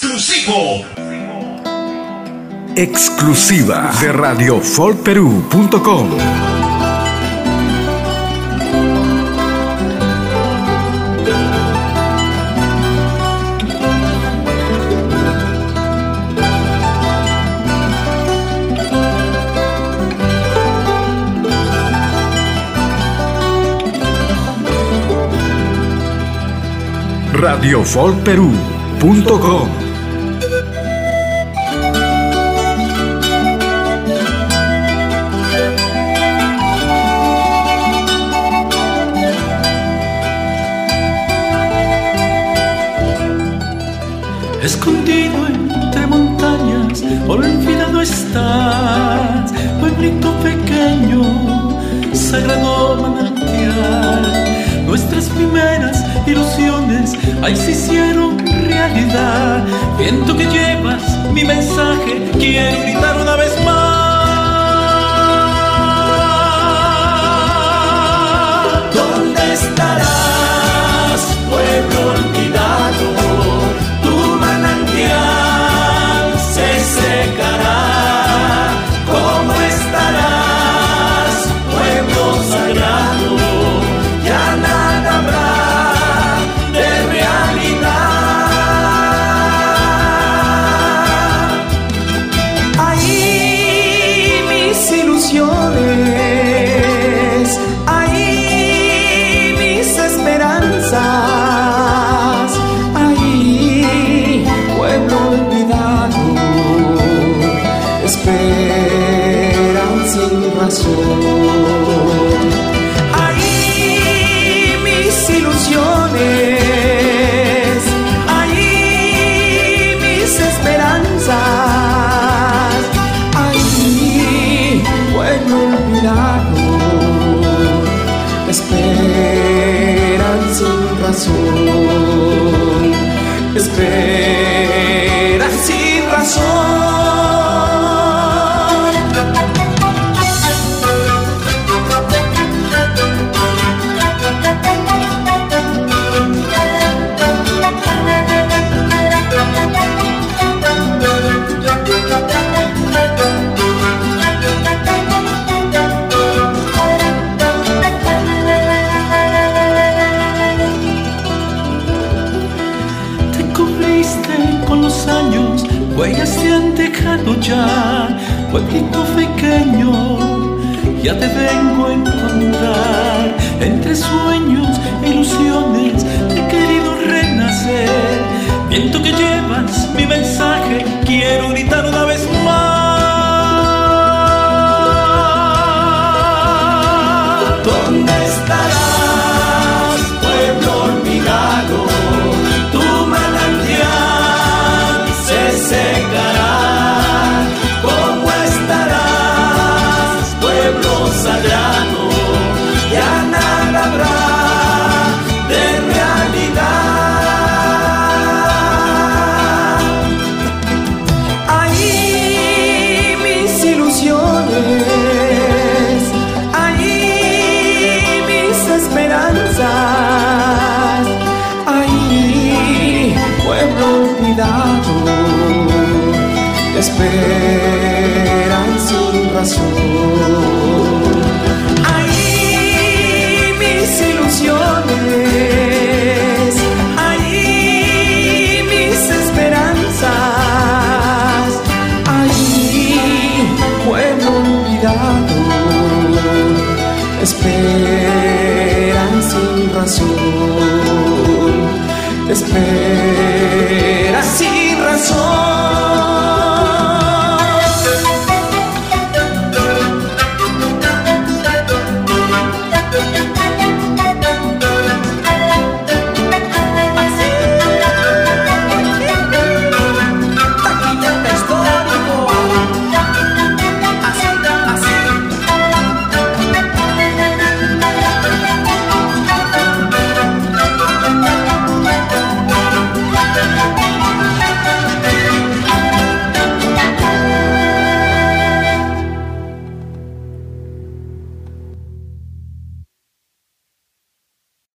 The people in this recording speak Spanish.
Exclusivo. Exclusiva de radiofolperú.com. radiofolperú.com Escondido entre montañas, olvidado estás, pueblito pequeño, sagrado manantial. Nuestras primeras ilusiones ahí se hicieron realidad. Ahí mis ilusiones, ahí mis esperanzas, ahí pueblo olvidado, esperan sin razón, esperan sin razón. Con los años, huellas te han dejado ya, pueblito pequeño, ya te vengo a encontrar. Entre sueños olvidado, esperan sin razón. Ahí mis ilusiones, ahí mis esperanzas, ahí pueblo olvidado, esperan sin razón, sin razón.